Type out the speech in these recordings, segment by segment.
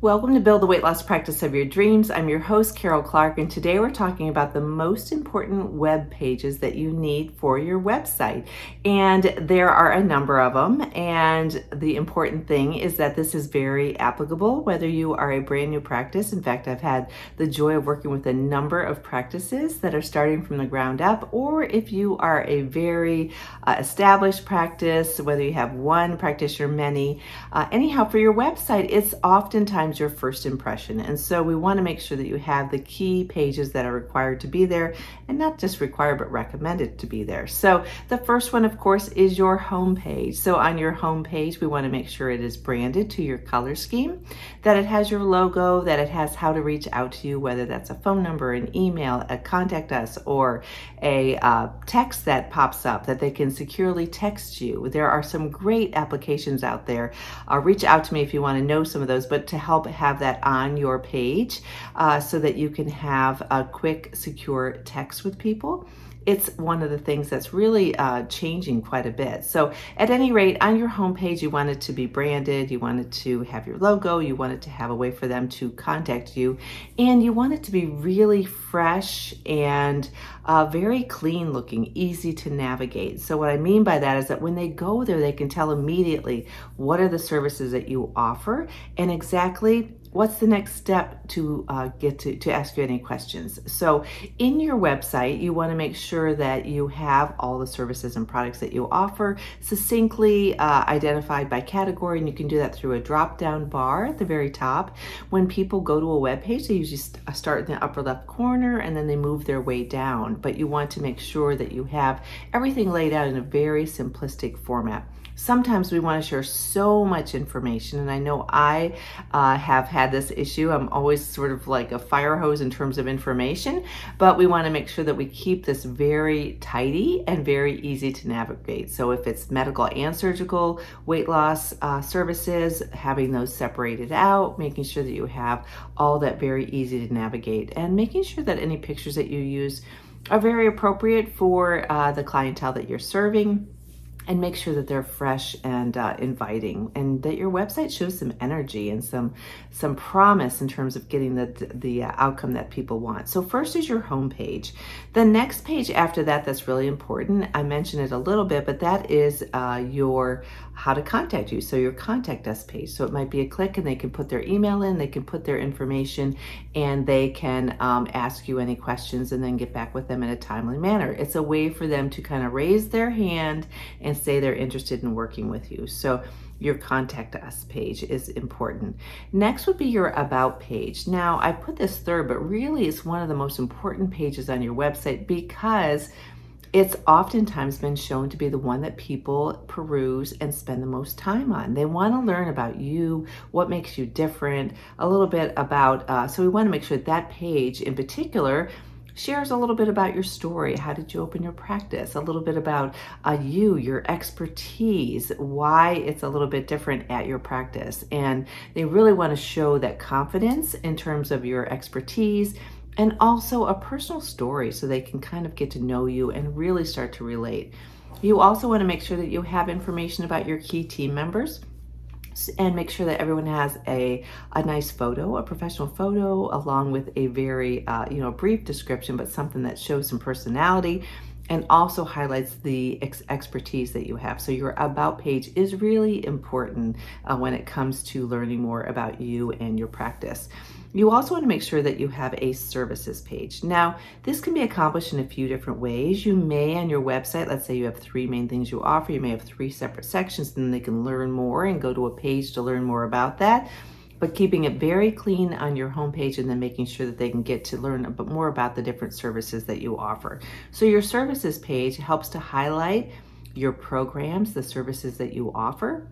Welcome to Build the Weight Loss Practice of Your Dreams. I'm your host, Karol Clark, and today we're talking about the most important web pages that you need for your website. And there are a number of them. And the important thing is that this is very applicable whether you are a brand new practice. In fact, I've had the joy of working with a number of practices that are starting from the ground up, or if you are a very uh, established practice, whether you have one practitioner, or many. Uh, anyhow, for your website, it's oftentimes your first impression. And so we want to make sure that you have the key pages that are required to be there and not just required, but recommended to be there. So the first one, of course, is your home page. So on your home page, we want to make sure it is branded to your color scheme, that it has your logo, that it has how to reach out to you, whether that's a phone number, an email, a contact us, or a uh, text that pops up that they can securely text you. There are some great applications out there. Uh, reach out to me if you want to know some of those, but to help help have that on your page uh, so that you can have a quick, secure text with people it's one of the things that's really uh, changing quite a bit. So, at any rate, on your homepage, you want it to be branded, you want it to have your logo, you want it to have a way for them to contact you, and you want it to be really fresh and uh, very clean looking, easy to navigate. So, what I mean by that is that when they go there, they can tell immediately what are the services that you offer and exactly what's the next step to uh, get to, to ask you any questions? So in your website you want to make sure that you have all the services and products that you offer succinctly uh, identified by category and you can do that through a drop down bar at the very top. When people go to a web page they usually uh, start in the upper left corner and then they move their way down. But you want to make sure that you have everything laid out in a very simplistic format sometimes we want to share so much information. And I know I uh, have had this issue. I'm always sort of like a fire hose in terms of information, but we want to make sure that we keep this very tidy and very easy to navigate. So if it's medical and surgical weight loss uh, services, having those separated out, making sure that you have all that very easy to navigate, and making sure that any pictures that you use are very appropriate for uh, the clientele that you're serving and make sure that they're fresh and uh, inviting and that your website shows some energy and some some promise in terms of getting the the uh, outcome that people want. So first is your home page the next page after that that's really important i mentioned it a little bit but that is uh, your how to contact you. So your contact us page. So it might be a click and they can put their email in they can put their information and they can um, ask you any questions and then get back with them in a timely manner. It's a way for them to kind of raise their hand and say they're interested in working with you. So your contact us page is important. Next would be your about page. Now, I put this third, but really it's one of the most important pages on your website because it's oftentimes been shown to be the one that people peruse and spend the most time on. They want to learn about you, what makes you different, a little bit about, uh, so we want to make sure that page in particular shares a little bit about your story. How did you open your practice? A little bit about uh, you, your expertise, why it's a little bit different at your practice. And they really want to show that confidence in terms of your expertise and also a personal story so they can kind of get to know you and really start to relate. You also want to make sure that you have information about your key team members and make sure that everyone has a, a nice photo, a professional photo, along with a very, uh, you know, brief description, but something that shows some personality and also highlights the ex- expertise that you have. So, your About page is really important uh, when it comes to learning more about you and your practice. You also want to make sure that you have a services page. Now, this can be accomplished in a few different ways. You may on your website, let's say you have three main things you offer, you may have three separate sections, then they can learn more and go to a page to learn more about that but keeping it very clean on your homepage and then making sure that they can get to learn a bit more about the different services that you offer. So your services page helps to highlight your programs, the services that you offer,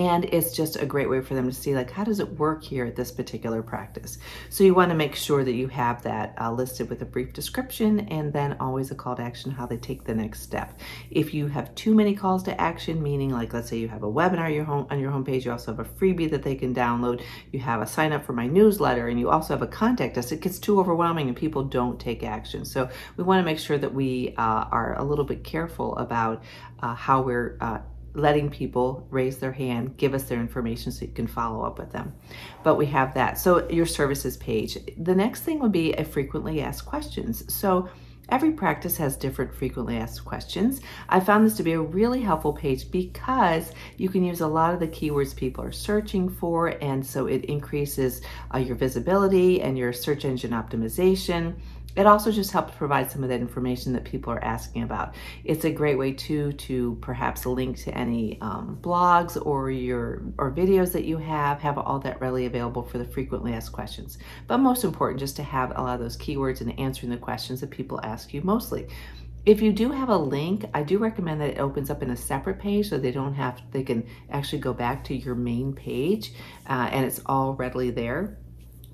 and it's just a great way for them to see like how does it work here at this particular practice? So you want to make sure that you have that uh, listed with a brief description and then always a call to action how they take the next step. If you have too many calls to action meaning like let's say you have a webinar your home on your homepage you also have a freebie that they can download you have a sign up for my newsletter and you also have a contact us it gets too overwhelming and people don't take action. So we want to make sure that we uh, are a little bit careful about uh, how we're uh, letting people raise their hand, give us their information so you can follow up with them. But we have that. So your services page. The next thing would be a frequently asked questions. So Every practice has different frequently asked questions. I found this to be a really helpful page because you can use a lot of the keywords people are searching for, and so it increases uh, your visibility and your search engine optimization. It also just helps provide some of that information that people are asking about. It's a great way too to perhaps link to any um, blogs or your or videos that you have, have all that readily available for the frequently asked questions. But most important, just to have a lot of those keywords and answering the questions that people ask you mostly. If you do have a link, I do recommend that it opens up in a separate page so they don't have, they can actually go back to your main page uh, and it's all readily there.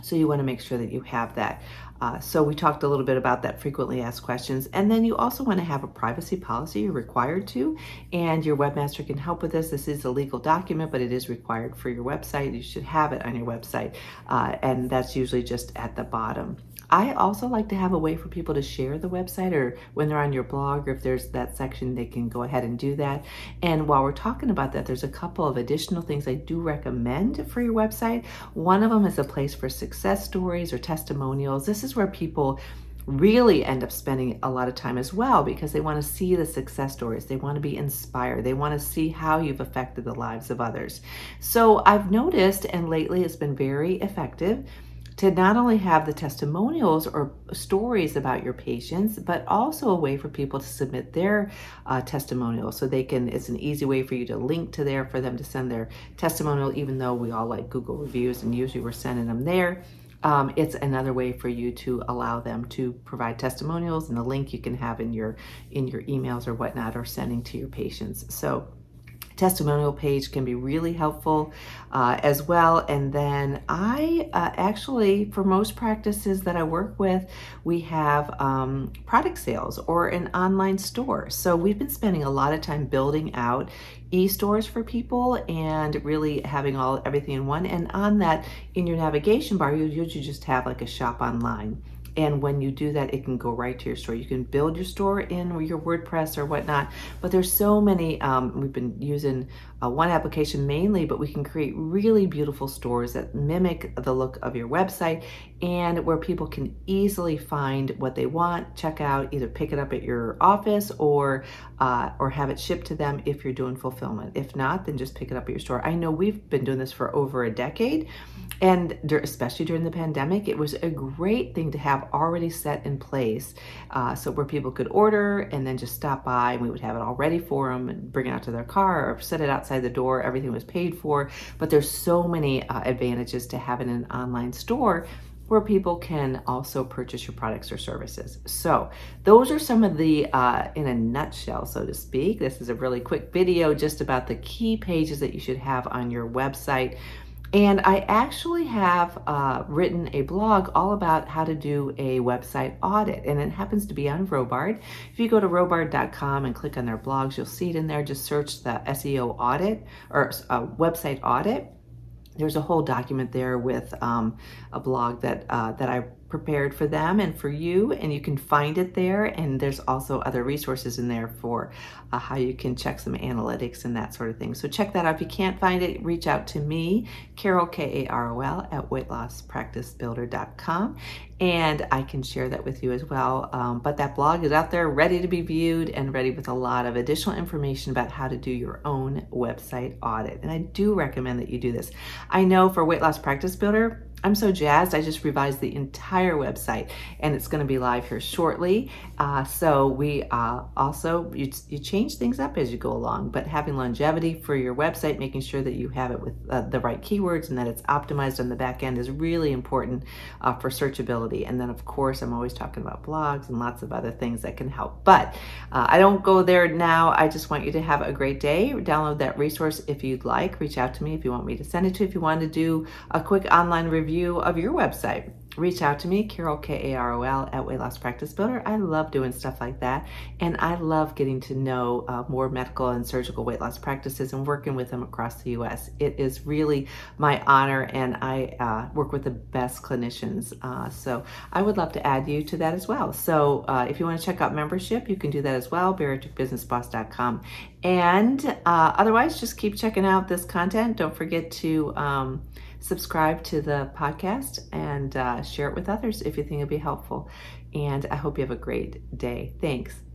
So you want to make sure that you have that. Uh, so we talked a little bit about that frequently asked questions. And then you also want to have a privacy policy. You're required to, and your webmaster can help with this. This is a legal document, but it is required for your website. You should have it on your website. Uh, and that's usually just at the bottom. I also like to have a way for people to share the website or when they're on your blog or if there's that section, they can go ahead and do that. And while we're talking about that, there's a couple of additional things I do recommend for your website. One of them is a place for success stories or testimonials. This is where people really end up spending a lot of time as well because they want to see the success stories. They want to be inspired. They want to see how you've affected the lives of others. So I've noticed, and lately it's been very effective to not only have the testimonials or stories about your patients, but also a way for people to submit their uh, testimonials. So they can, it's an easy way for you to link to there for them to send their testimonial, even though we all like Google reviews and usually we're sending them there. Um, it's another way for you to allow them to provide testimonials and the link you can have in your in your emails or whatnot or sending to your patients. So testimonial page can be really helpful uh, as well. And then I uh, actually, for most practices that I work with, we have um, product sales or an online store. So we've been spending a lot of time building out e-stores for people and really having all everything in one. And on that, in your navigation bar, you usually just have like a shop online. And when you do that, it can go right to your store. You can build your store in your WordPress or whatnot, but there's so many, um, we've been using uh, one application mainly, but we can create really beautiful stores that mimic the look of your website and where people can easily find what they want, check out, either pick it up at your office or uh, or have it shipped to them if you're doing fulfillment. If not, then just pick it up at your store. I know we've been doing this for over a decade, and especially during the pandemic, it was a great thing to have already set in place, uh, so where people could order and then just stop by, and we would have it all ready for them and bring it out to their car or set it out outside the door, everything was paid for. But there's so many uh, advantages to having an online store where people can also purchase your products or services. So those are some of the, uh, in a nutshell, so to speak. This is a really quick video just about the key pages that you should have on your website. And I actually have uh, written a blog all about how to do a website audit, and it happens to be on Robard. If you go to robard.com and click on their blogs, you'll see it in there. Just search the SEO audit or uh, website audit. There's a whole document there with um, a blog that uh, that I prepared for them and for you, and you can find it there. And there's also other resources in there for uh, how you can check some analytics and that sort of thing. So check that out. If you can't find it, reach out to me, Karol, K A R O L, at weightlosspracticebuilder.com, and I can share that with you as well. Um, but that blog is out there ready to be viewed and ready with a lot of additional information about how to do your own website audit. And I do recommend that you do this. I know for Weight Loss Practice Builder, I'm so jazzed. I just revised the entire website and it's going to be live here shortly. Uh, so we uh, also, you, you change things up as you go along, but having longevity for your website, making sure that you have it with uh, the right keywords and that it's optimized on the back end is really important uh, for searchability. And then of course, I'm always talking about blogs and lots of other things that can help. But uh, I don't go there now. I just want you to have a great day. Download that resource if you'd like. Reach out to me if you want me to send it to. You. If you want to do a quick online review review of your website. reach out to me, Karol, K A R O L, at Weight Loss Practice Builder. I love doing stuff like that. And I love getting to know uh, more medical and surgical weight loss practices and working with them across the US. It is really my honor, and I uh, work with the best clinicians. Uh, so I would love to add you to that as well. So uh, if you want to check out membership, you can do that as well, bariatricbusinessboss.com. And uh, otherwise, just keep checking out this content. Don't forget to. Um, subscribe to the podcast and uh, share it with others if you think it'd be helpful. And I hope you have a great day. Thanks.